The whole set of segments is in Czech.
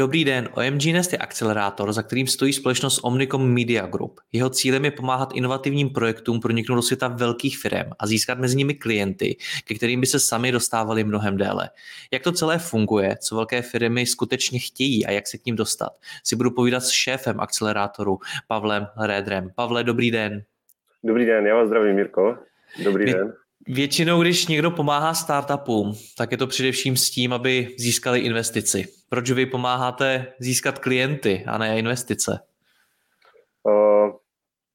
Dobrý den, OMG Nest je akcelerátor, za kterým stojí společnost Omnicom Media Group. Jeho cílem je pomáhat inovativním projektům proniknout do světa velkých firm a získat mezi nimi klienty, ke kterým by se sami dostávali mnohem déle. Jak to celé funguje, co velké firmy skutečně chtějí a jak se k ním dostat, si budu povídat s šéfem akcelerátoru Pavlem Rédrem. Pavle, dobrý den. Dobrý den, já vás zdravím, Mirko. Dobrý Vy, den. Většinou, když někdo pomáhá startupům, tak je to především s tím, aby získali investici. Proč vy pomáháte získat klienty a ne investice? Uh,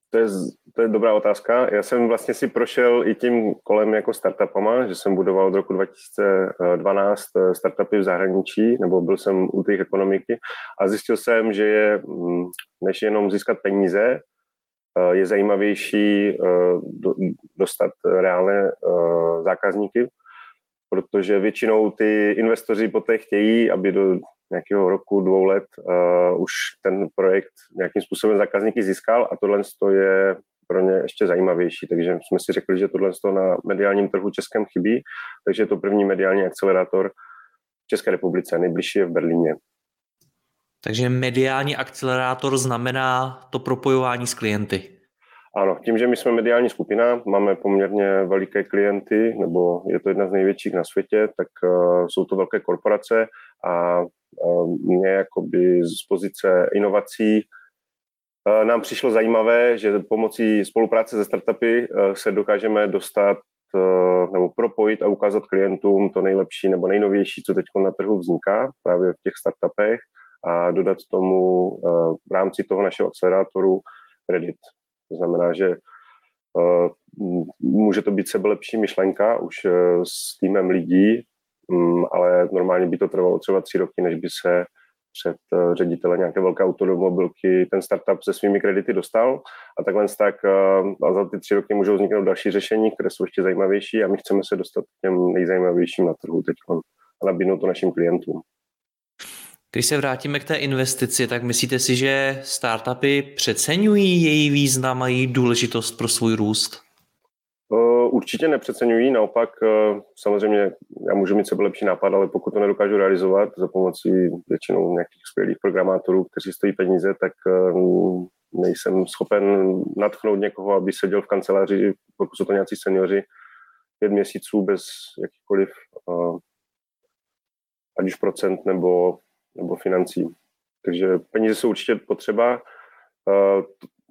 to, je, to je dobrá otázka. Já jsem vlastně si prošel i tím kolem jako startupama, že jsem budoval od roku 2012 eh, startupy v zahraničí, nebo byl jsem u těch ekonomiky a zjistil jsem, že je, mm, než jenom získat peníze, je zajímavější eh, dostat reálné eh, zákazníky, protože většinou ty investoři poté chtějí, aby do nějakého roku, dvou let už ten projekt nějakým způsobem zákazníky získal a tohle je pro ně ještě zajímavější. Takže jsme si řekli, že tohle na mediálním trhu českém chybí, takže je to první mediální akcelerátor v České republice, nejbližší je v Berlíně. Takže mediální akcelerátor znamená to propojování s klienty. Ano, tím, že my jsme mediální skupina, máme poměrně veliké klienty, nebo je to jedna z největších na světě, tak uh, jsou to velké korporace a uh, mě jakoby z pozice inovací uh, nám přišlo zajímavé, že pomocí spolupráce se startupy uh, se dokážeme dostat uh, nebo propojit a ukázat klientům to nejlepší nebo nejnovější, co teď na trhu vzniká právě v těch startupech a dodat tomu v rámci toho našeho akcelerátoru kredit. To znamená, že uh, může to být sebelepší myšlenka už uh, s týmem lidí, um, ale normálně by to trvalo třeba tři roky, než by se před ředitele nějaké velké automobilky ten startup se svými kredity dostal a takhle tak a za ty tři roky můžou vzniknout další řešení, které jsou ještě zajímavější a my chceme se dostat k těm nejzajímavějším na trhu teď a nabídnout to našim klientům. Když se vrátíme k té investici, tak myslíte si, že startupy přeceňují její význam a její důležitost pro svůj růst? Určitě nepřeceňují, naopak samozřejmě já můžu mít sebe lepší nápad, ale pokud to nedokážu realizovat za pomocí většinou nějakých skvělých programátorů, kteří stojí peníze, tak nejsem schopen natchnout někoho, aby seděl v kanceláři, pokud jsou to nějací seniori, pět měsíců bez jakýchkoliv ať už procent nebo nebo financí. Takže peníze jsou určitě potřeba. Eh,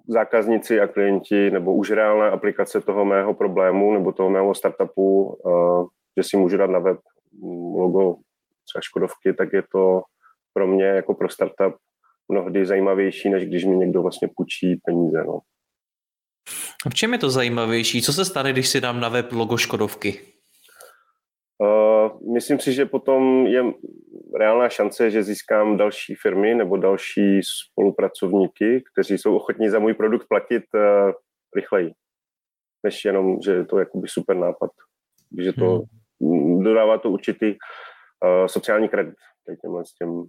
zákazníci a klienti nebo už reálné aplikace toho mého problému nebo toho mého startupu, eh, že si můžu dát na web logo třeba Škodovky, tak je to pro mě jako pro startup mnohdy zajímavější, než když mi někdo vlastně půjčí peníze. No. A v čem je to zajímavější? Co se stane, když si dám na web logo Škodovky? Uh, myslím si, že potom je reálná šance, že získám další firmy nebo další spolupracovníky, kteří jsou ochotní za můj produkt platit uh, rychleji, než jenom, že je to jakoby super nápad. Že to hmm. dodává to určitý uh, sociální kredit těmhle s těm uh,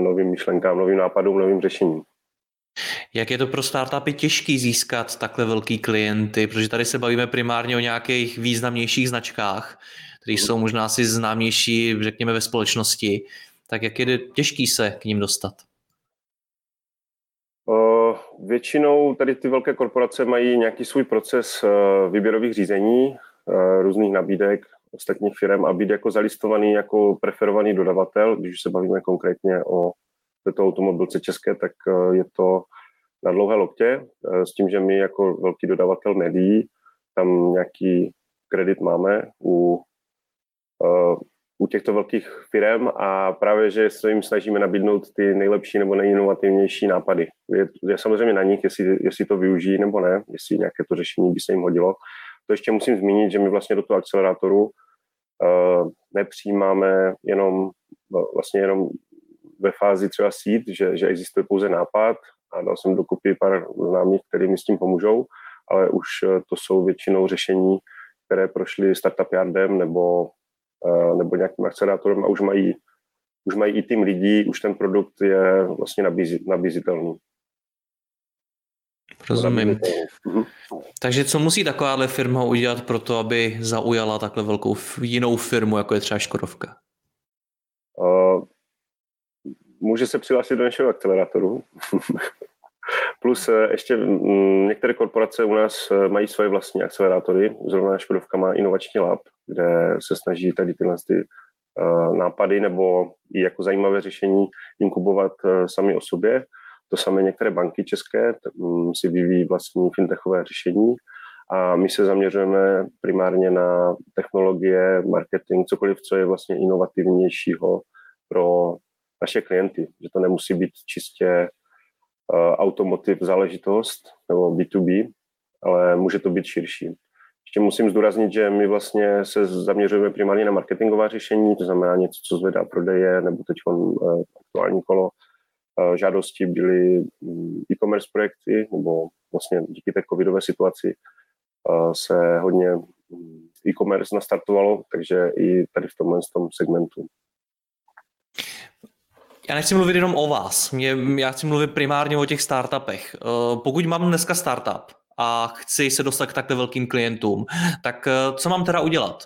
novým myšlenkám, novým nápadům, novým řešením. Jak je to pro startupy těžký získat takhle velký klienty, protože tady se bavíme primárně o nějakých významnějších značkách, které jsou možná asi známější, řekněme, ve společnosti, tak jak je těžký se k ním dostat? Uh, většinou tady ty velké korporace mají nějaký svůj proces uh, výběrových řízení, uh, různých nabídek ostatních firm a být jako zalistovaný jako preferovaný dodavatel, když se bavíme konkrétně o této automobilce české, tak je to na dlouhé loktě, s tím, že my jako velký dodavatel médií tam nějaký kredit máme u Eh, u těchto velkých firm a právě, že se jim snažíme nabídnout ty nejlepší nebo nejinovativnější nápady. Je, je samozřejmě na nich, jestli, jestli to využijí nebo ne, jestli nějaké to řešení by se jim hodilo. To ještě musím zmínit, že my vlastně do toho akcelerátoru uh, nepřijímáme jenom vlastně jenom ve fázi třeba sít, že, že existuje pouze nápad a dal jsem dokupy pár známých, který mi s tím pomůžou, ale už eh, to jsou většinou řešení, které prošly startup yardem nebo, nebo nějakým akcelerátorem a už mají, už mají i tým lidí, už ten produkt je vlastně nabízi, nabízitelný. Rozumím. Mhm. Takže co musí takováhle firma udělat pro to, aby zaujala takhle velkou jinou firmu, jako je třeba Škodovka? Uh, může se přihlásit do našeho akcelerátoru. Plus eh, ještě mm, některé korporace u nás eh, mají svoje vlastní akcelerátory. Zrovna Škodovka má inovační lab, kde se snaží tady tyhle ty eh, nápady nebo i jako zajímavé řešení inkubovat sami o sobě. To samé některé banky české mm, si vyvíjí vlastní fintechové řešení a my se zaměřujeme primárně na technologie, marketing, cokoliv, co je vlastně inovativnějšího pro naše klienty, že to nemusí být čistě automotiv záležitost nebo B2B, ale může to být širší. Ještě musím zdůraznit, že my vlastně se zaměřujeme primárně na marketingová řešení, to znamená něco, co zvedá prodeje, nebo teď uh, aktuální kolo uh, žádosti byly um, e-commerce projekty, nebo vlastně díky té covidové situaci se hodně mm, e-commerce nastartovalo, takže i tady v tomhle tom segmentu. Já nechci mluvit jenom o vás, Mě, já chci mluvit primárně o těch startupech. Eh, pokud mám dneska startup a chci se dostat k takhle velkým klientům, tak eh, co mám teda udělat?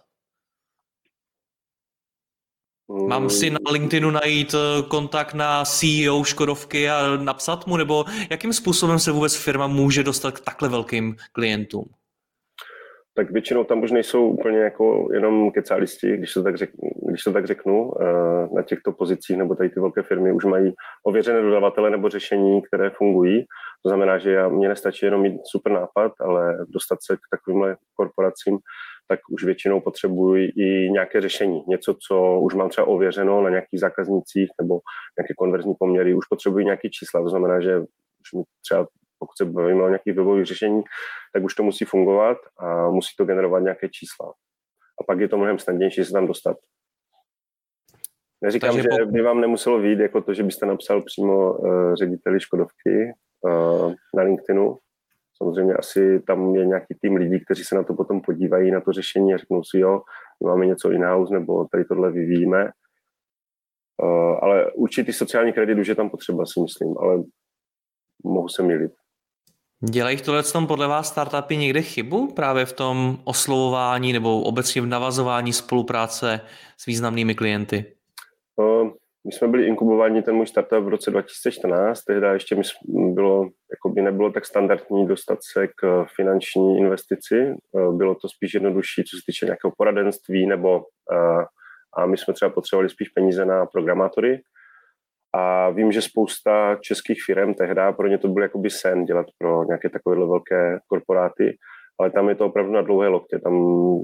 Mám si na LinkedInu najít eh, kontakt na CEO Škodovky a napsat mu, nebo jakým způsobem se vůbec firma může dostat k takhle velkým klientům? Tak většinou tam už nejsou úplně jako jenom kecálisti, když to tak, řek, když to tak řeknu. Na těchto pozicích nebo tady ty velké firmy už mají ověřené dodavatele nebo řešení, které fungují. To znamená, že já, mně nestačí jenom mít super nápad, ale dostat se k takovýmhle korporacím, tak už většinou potřebují i nějaké řešení. Něco, co už mám třeba ověřeno na nějakých zákaznicích nebo nějaké konverzní poměry, už potřebují nějaké čísla. To znamená, že už třeba pokud se bavíme o nějakých webových řešení, tak už to musí fungovat a musí to generovat nějaké čísla. A pak je to mnohem snadnější se tam dostat. Neříkám, Takže že by vám nemuselo výjít jako to, že byste napsal přímo uh, řediteli Škodovky uh, na LinkedInu. Samozřejmě asi tam je nějaký tým lidí, kteří se na to potom podívají, na to řešení a řeknou si, jo, my máme něco in-house, nebo tady tohle vyvíjíme. Uh, ale určitý sociální kredit už je tam potřeba, si myslím, ale mohu se milit. Dělají v tohle podle vás startupy někde chybu? Právě v tom oslovování nebo obecně v navazování spolupráce s významnými klienty? My jsme byli inkubováni ten můj startup v roce 2014, tehdy ještě mi bylo, jako by nebylo tak standardní dostat se k finanční investici, bylo to spíš jednodušší, co se týče nějakého poradenství, nebo a my jsme třeba potřebovali spíš peníze na programátory, a vím, že spousta českých firm tehdy, pro ně to byl jakoby sen dělat pro nějaké takovéhle velké korporáty, ale tam je to opravdu na dlouhé lokte, tam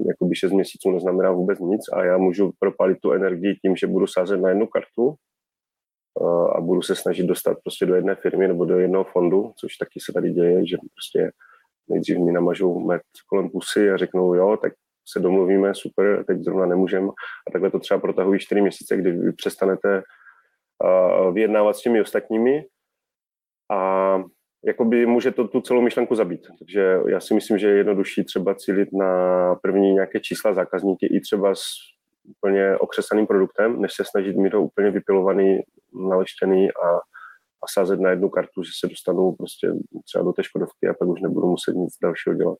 jakoby 6 měsíců neznamená vůbec nic a já můžu propalit tu energii tím, že budu sázet na jednu kartu eh, a budu se snažit dostat prostě do jedné firmy nebo do jednoho fondu, což taky se tady děje, že prostě nejdřív mi namažou med kolem pusy a řeknou jo, tak se domluvíme, super, teď zrovna nemůžeme a takhle to třeba protahují 4 měsíce, kdy vy přestanete vyjednávat s těmi ostatními a jakoby může to tu celou myšlenku zabít. Takže já si myslím, že je jednodušší třeba cílit na první nějaké čísla zákazníky i třeba s úplně okřesaným produktem, než se snažit mít ho úplně vypilovaný, naleštěný a, a sázet na jednu kartu, že se dostanou prostě třeba do té Škodovky a pak už nebudu muset nic dalšího dělat.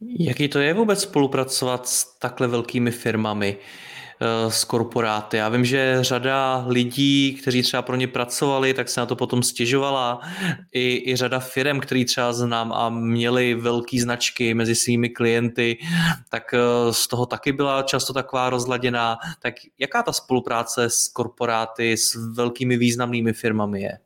Jaký to je vůbec spolupracovat s takhle velkými firmami? Eh, s korporáty. Já vím, že řada lidí, kteří třeba pro ně pracovali, tak se na to potom stěžovala. I, i řada firm, který třeba znám a měli velké značky mezi svými klienty, tak eh, z toho taky byla často taková rozladěná. Tak jaká ta spolupráce s korporáty, s velkými významnými firmami je?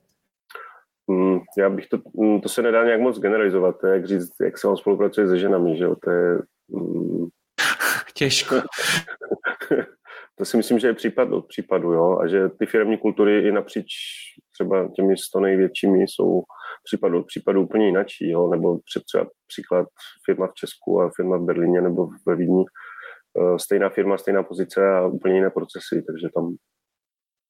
Hmm, já bych to, hmm, to se nedá nějak moc generalizovat, to je jak říct, jak se on spolupracuje se ženami, že jo, to je, hmm, Těžko. to si myslím, že je případ od případu, jo, a že ty firmní kultury i napříč třeba těmi sto největšími jsou případ od případu úplně jinačí, jo, nebo třeba příklad firma v Česku a firma v Berlíně nebo ve Vídni, eh, stejná firma, stejná pozice a úplně jiné procesy, takže tam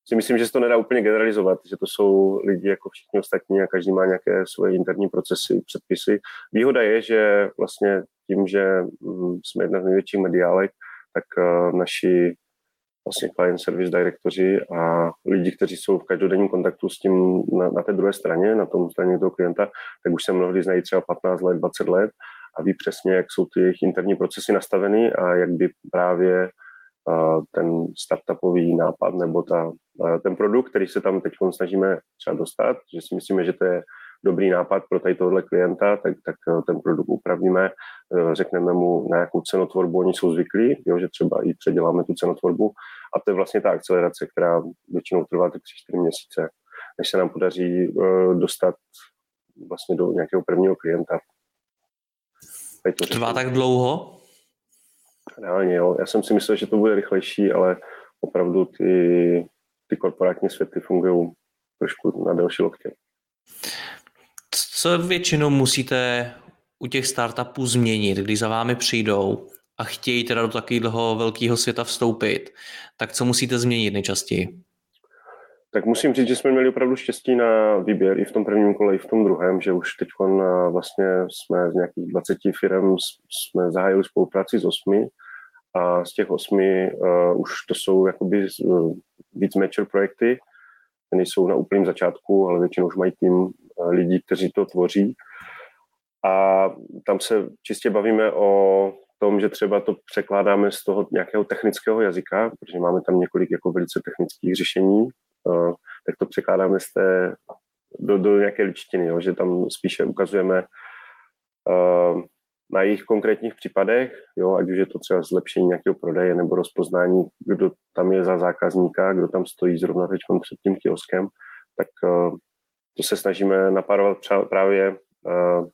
si myslím, že se to nedá úplně generalizovat, že to jsou lidi jako všichni ostatní a každý má nějaké svoje interní procesy, předpisy. Výhoda je, že vlastně tím, že mm, jsme jedna z největších mediálek, tak eh, naši vlastně client service direktoři a lidi, kteří jsou v každodenním kontaktu s tím na, na té druhé straně, na tom straně toho klienta, tak už se mnohdy znají třeba 15 let, 20 let a ví přesně, jak jsou ty jejich interní procesy nastaveny a jak by právě ten startupový nápad nebo ta, ten produkt, který se tam teď snažíme třeba dostat, že si myslíme, že to je dobrý nápad pro tady tohle klienta, tak, tak ten produkt upravíme, řekneme mu, na jakou cenotvorbu oni jsou zvyklí, jo, že třeba i předěláme tu cenotvorbu a to je vlastně ta akcelerace, která většinou trvá ty 3-4 měsíce, než se nám podaří dostat vlastně do nějakého prvního klienta. to Trvá tak dlouho? Reálně, jo. Já jsem si myslel, že to bude rychlejší, ale opravdu ty, ty korporátní světy fungují trošku na delší loktě. Co většinou musíte u těch startupů změnit, když za vámi přijdou a chtějí teda do takového velkého světa vstoupit, tak co musíte změnit nejčastěji? Tak musím říct, že jsme měli opravdu štěstí na výběr i v tom prvním kole, i v tom druhém, že už teď vlastně jsme z nějakých 20 firm jsme zahájili spolupráci s osmi a z těch osmi uh, už to jsou jakoby uh, víc mature projekty, nejsou na úplném začátku, ale většinou už mají tým lidí, kteří to tvoří. A tam se čistě bavíme o tom, že třeba to překládáme z toho nějakého technického jazyka, protože máme tam několik jako velice technických řešení, uh, tak to překládáme z té, do, do nějaké ličtiny, jo, že tam spíše ukazujeme uh, na jejich konkrétních případech, jo, ať už je to třeba zlepšení nějakého prodeje nebo rozpoznání, kdo tam je za zákazníka, kdo tam stojí zrovna teď před tím kioskem, tak to se snažíme napárovat právě uh,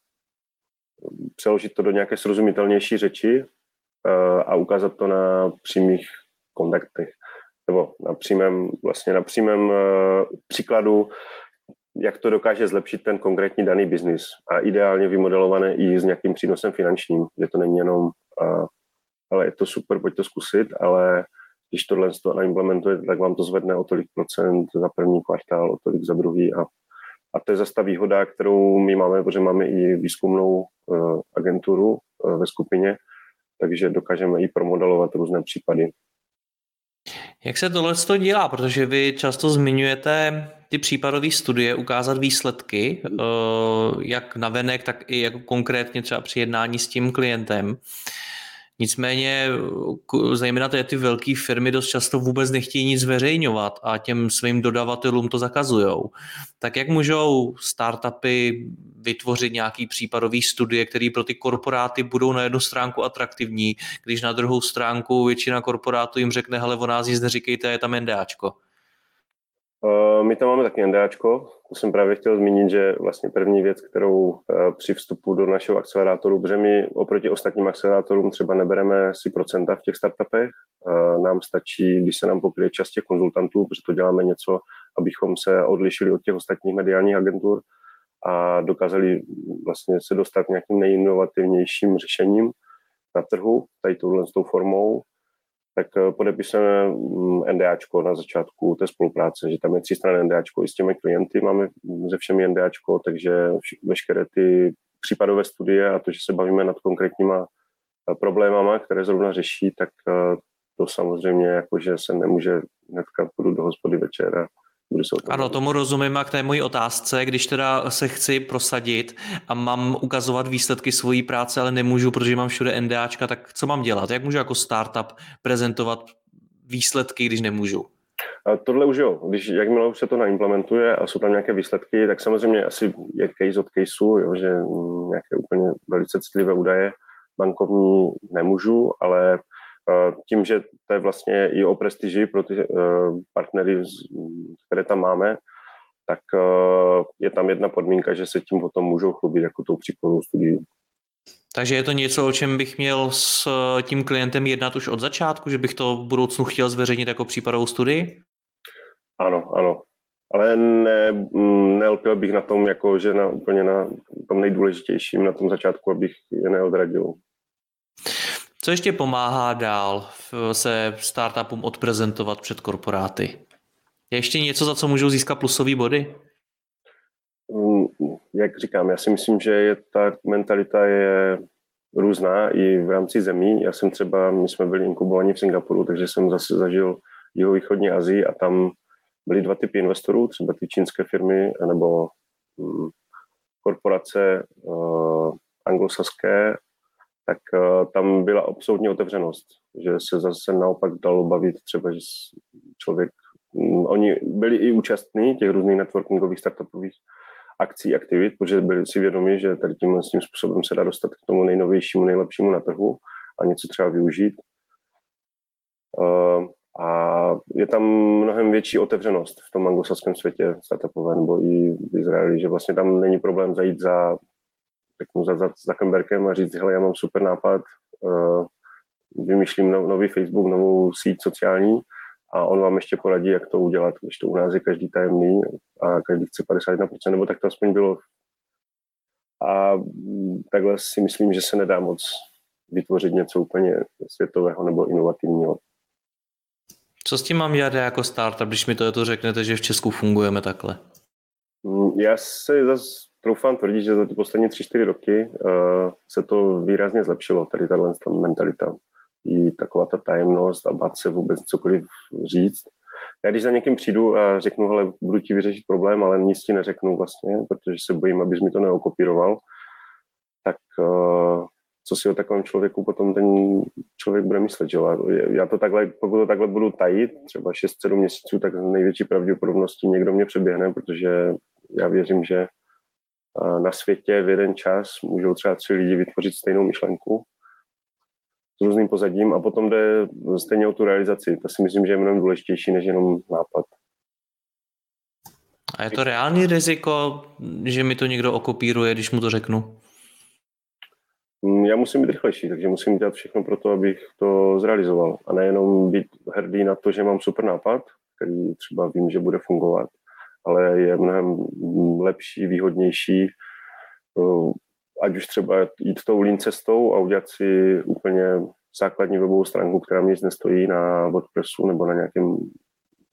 přeložit to do nějaké srozumitelnější řeči uh, a ukázat to na přímých kontaktech. Nebo na přímém, vlastně na přímém uh, příkladu jak to dokáže zlepšit ten konkrétní daný biznis. A ideálně vymodelované i s nějakým přínosem finančním, že to není jenom, ale je to super, pojď to zkusit, ale když tohle to naimplementujete, tak vám to zvedne o tolik procent za první kvartál, o tolik za druhý a, a to je zase ta výhoda, kterou my máme, protože máme i výzkumnou uh, agenturu uh, ve skupině, takže dokážeme i promodelovat různé případy. Jak se tohle to dělá? Protože vy často zmiňujete ty případové studie, ukázat výsledky, eh, jak navenek, tak i jako konkrétně třeba při jednání s tím klientem. Nicméně zejména ty, ty velké firmy dost často vůbec nechtějí nic zveřejňovat a těm svým dodavatelům to zakazujou. Tak jak můžou startupy vytvořit nějaký případový studie, které pro ty korporáty budou na jednu stránku atraktivní, když na druhou stránku většina korporátů jim řekne, hele, o nás nic neříkejte, je tam NDAčko. Uh, my tam máme taky NDAčko, to jsem právě chtěl zmínit, že vlastně první věc, kterou uh, při vstupu do našeho akcelerátoru, protože my oproti ostatním akcelerátorům třeba nebereme si procenta v těch startupech, uh, nám stačí, když se nám pokryje čas těch konzultantů, protože to děláme něco, abychom se odlišili od těch ostatních mediálních agentur a dokázali vlastně se dostat nějakým nejinovativnějším řešením na trhu, tady touhle s tou formou tak eh, podepisujeme mm, NDAčko na začátku té spolupráce, že tam je třístranné NDAčko i s těmi klienty, máme ze všemi NDAčko, takže veškeré ty případové studie a to, že se bavíme nad konkrétníma eh, problémama, které zrovna řeší, tak eh, to samozřejmě jakože se nemůže hnedka půjdu do hospody večer a budu se Ano, tomu rozumím a k té mojí otázce, když teda se chci prosadit a mám ukazovat výsledky svojí práce, ale nemůžu, protože mám všude NDAčka, tak co mám dělat? Jak můžu jako startup prezentovat výsledky, když nemůžu? A tohle už jo, když jakmile už se to naimplementuje a jsou tam nějaké výsledky, tak samozřejmě asi je case od caseu, jo, že nějaké úplně velice citlivé údaje bankovní nemůžu, ale tím, že to je vlastně i o prestiži pro ty eh, partnery, které tam máme, tak eh, je tam jedna podmínka, že se tím potom můžou chlubit jako tou příkladnou studií. Takže je to něco, o čem bych měl s tím klientem jednat už od začátku, že bych to v budoucnu chtěl zveřejnit jako případovou studii? Ano, ano. Ale ne, mm, nelpil bych na tom, jako, že na, úplně na tom nejdůležitějším, na tom začátku, abych je neodradil. Co ještě pomáhá dál se startupům odprezentovat před korporáty? Je ještě něco, za co můžou získat plusové body? Mm, jak říkám, já si myslím, že je, ta mentalita je různá i v rámci zemí. Já jsem třeba, my jsme byli inkubovaní v Singapuru, takže jsem zase zažil jihovýchodní Azii a tam byly dva typy investorů, třeba ty čínské firmy nebo um, korporace uh, anglosaské, tak uh, tam byla absolutní otevřenost, že se zase naopak dalo bavit třeba, že člověk, um, oni byli i účastní těch různých networkingových startupových akcí, aktivit, protože byli si vědomi, že tady tím, tím způsobem se dá dostat k tomu nejnovějšímu, nejlepšímu na trhu a něco třeba využít. Uh, a je tam mnohem větší otevřenost v tom anglosaském světě startupové nebo i v Izraeli, že vlastně tam není problém zajít za, řeknu, za, za Zuckerbergem a říct, hele, já mám super nápad, uh, vymýšlím no, nový Facebook, novou síť sociální a on vám ještě poradí, jak to udělat, když to u nás je každý tajemný a každý chce 51%, nebo tak to aspoň bylo. A takhle si myslím, že se nedá moc vytvořit něco úplně světového nebo inovativního. Co s tím mám dělat jako startup, když mi to, to řeknete, že v Česku fungujeme takhle? Mm, já se zase troufám tvrdit, že za ty poslední 3-4 roky uh, se to výrazně zlepšilo, tady tahle mentalita. I taková ta tajemnost a bát se vůbec cokoliv říct. Já když za někým přijdu a řeknu, hele, budu ti vyřešit problém, ale nic ti neřeknu vlastně, protože se bojím, abys mi to neokopíroval, tak uh, co si o takovém člověku potom ten člověk bude myslet. Že? Já to takhle, pokud to takhle budu tajit, třeba 6-7 měsíců, tak největší pravděpodobností někdo mě přeběhne, protože já věřím, že na světě v jeden čas můžou třeba tři lidi vytvořit stejnou myšlenku s různým pozadím a potom jde stejně o tu realizaci. To si myslím, že je mnohem důležitější než jenom nápad. A je to reálný riziko, že mi to někdo okopíruje, když mu to řeknu? Mm, já musím být rychlejší, takže musím dělat všechno pro to, abych to zrealizoval. A nejenom být hrdý na to, že mám super nápad, který třeba vím, že bude fungovat, ale je mnohem lepší, výhodnější, ať už třeba jít tou lean cestou a udělat si úplně základní webovou stránku, která mě nic nestojí na WordPressu nebo na nějakém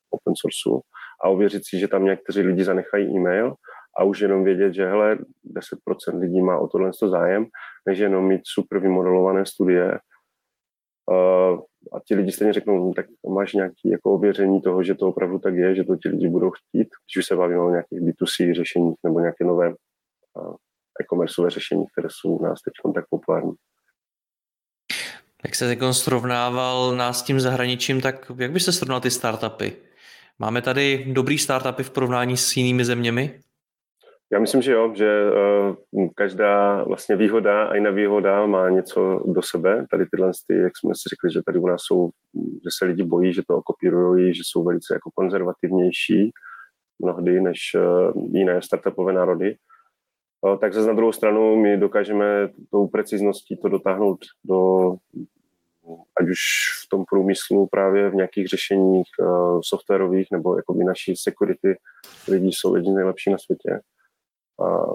open sourceu a ověřit si, že tam někteří lidi zanechají e-mail a už jenom vědět, že hele, 10% lidí má o tohle zájem, než jenom mít super vymodelované studie. Uh, a ti lidi stejně řeknou, hm, tak máš nějaké jako ověření toho, že to opravdu tak je, že to ti lidi budou chtít, když už se bavíme o nějakých B2C řešeních nebo nějaké nové e-commerceové řešení, které jsou u nás teď tak populární. Jak se teď srovnával nás s tím zahraničím, tak jak byste srovnal ty startupy? Máme tady dobrý startupy v porovnání s jinými zeměmi? Já myslím, že jo, že uh, každá vlastně výhoda a jiná výhoda má něco do sebe. Tady tyhle, ty, jak jsme si řekli, že tady u nás jsou, že se lidi bojí, že to okopírují, že jsou velice jako konzervativnější mnohdy než uh, jiné startupové národy. Uh, tak zase na druhou stranu my dokážeme tou precizností to dotáhnout do ať už v tom průmyslu právě v nějakých řešeních softwarových nebo jako naší security lidi jsou jedni nejlepší na světě. A,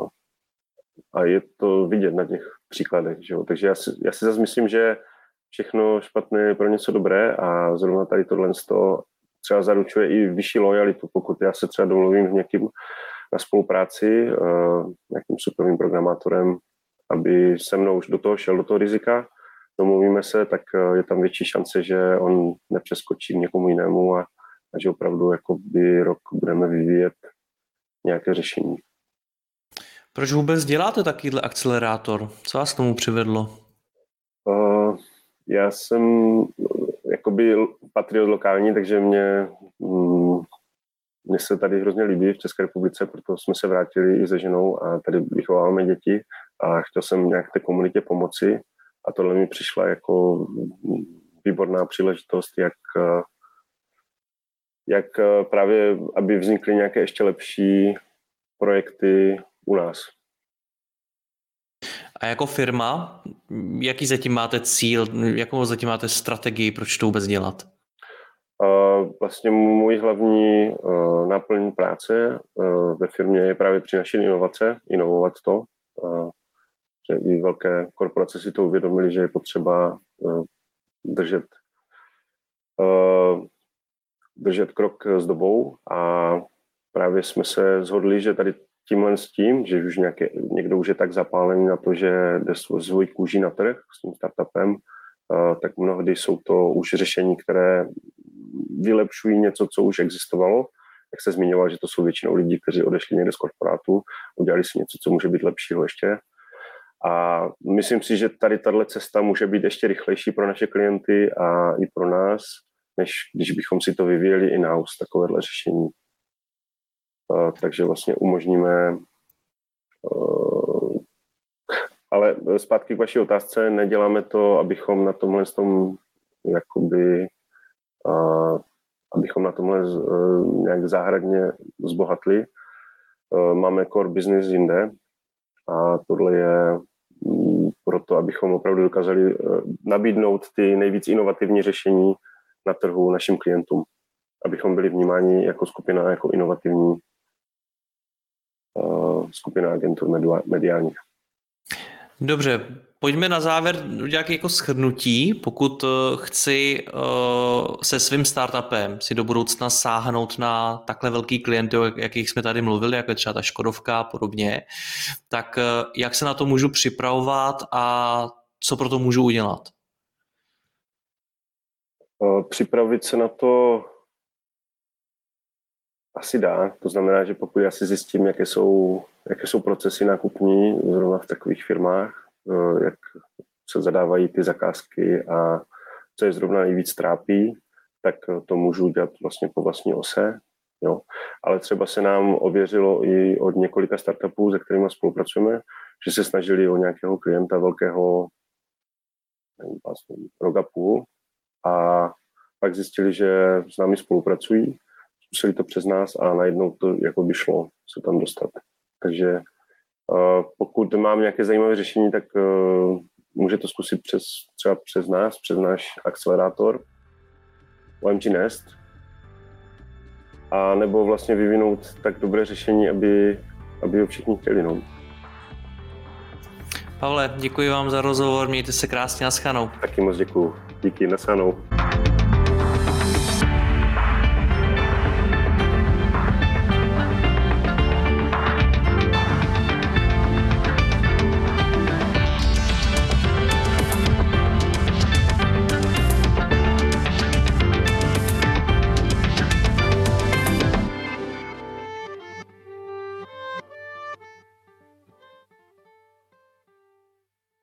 a je to vidět na těch příkladech. Že jo? Takže já si, já si zase myslím, že všechno špatné je pro něco dobré a zrovna tady tohle to třeba zaručuje i vyšší lojalitu, pokud já se třeba domluvím s někým na spolupráci, uh, nějakým superovým programátorem, aby se mnou už do toho šel, do toho rizika, domluvíme se, tak uh, je tam větší šance, že on nepřeskočí někomu jinému a, a že opravdu jako by rok budeme vyvíjet nějaké řešení. Proč vůbec děláte takovýhle akcelerátor? Co vás k tomu přivedlo? Uh, já jsem jakoby patriot lokální, takže mě, mm, mě se tady hrozně líbí v České republice, proto jsme se vrátili i se ženou a tady vychováváme děti a chtěl jsem nějak té komunitě pomoci a tohle mi přišla jako výborná příležitost, jak jak právě, aby vznikly nějaké ještě lepší projekty u nás. A jako firma, jaký zatím máte cíl, jakou zatím máte strategii, proč to vůbec dělat? Vlastně můj hlavní uh, náplň práce uh, ve firmě je právě přinašet inovace, inovovat to. Že i velké korporace si to uvědomili, že je potřeba uh, držet, držet krok s dobou a právě jsme se zhodli, že tady tímhle s tím, že už nějaké, někdo už je tak zapálený na to, že jde svůj kůží na trh s tím startupem, uh, tak mnohdy jsou to už řešení, které vylepšují něco, co už existovalo. Jak se zmiňoval, že to jsou většinou lidi, kteří odešli někde z korporátu, udělali si něco, co může být lepšího ještě. A myslím si, že tady tahle cesta může být ještě rychlejší pro naše klienty a i pro nás, než když bychom si to vyvíjeli i na takovéhle řešení. Takže vlastně umožníme ale zpátky k vaší otázce, neděláme to, abychom na tomhle tom jakoby abychom na tomhle e, nějak záhradně zbohatli. E, máme core business jinde a tohle je proto, abychom opravdu dokázali e, nabídnout ty nejvíc inovativní řešení na trhu našim klientům, abychom byli vnímáni jako skupina, jako inovativní skupina agentů mediálních. Dobře, Pojďme na závěr udělat jako shrnutí, pokud eh, chci uh, se svým startupem si do budoucna sáhnout na takhle velký klienty, o jakých jsme tady mluvili, jako je třeba ta Škodovka a podobně, tak jak se na to můžu připravovat a co pro to můžu udělat? Připravit se na to asi dá. To znamená, že pokud já si zjistím, jaké jsou, jaké jsou procesy nákupní zrovna v takových firmách, Eh, jak se zadávají ty zakázky a co je zrovna nejvíc trápí, tak to můžu dělat vlastně po vlastní ose. Jo. Ale třeba se nám ověřilo i od několika startupů, se kterými spolupracujeme, že se snažili o nějakého klienta velkého nevím, vlastně roga půl a pak zjistili, že s námi spolupracují, zkusili to přes nás a najednou to jako by šlo se tam dostat. Takže pokud mám nějaké zajímavé řešení, tak uh, může to zkusit přes, třeba přes nás, přes náš akcelerátor OMG Nest, a nebo vlastně vyvinout tak dobré řešení, aby, aby ho všichni chtěli. No. Pavle, děkuji vám za rozhovor, mějte se krásně, naschanou. Taky moc děkuji. Díky, naschanou.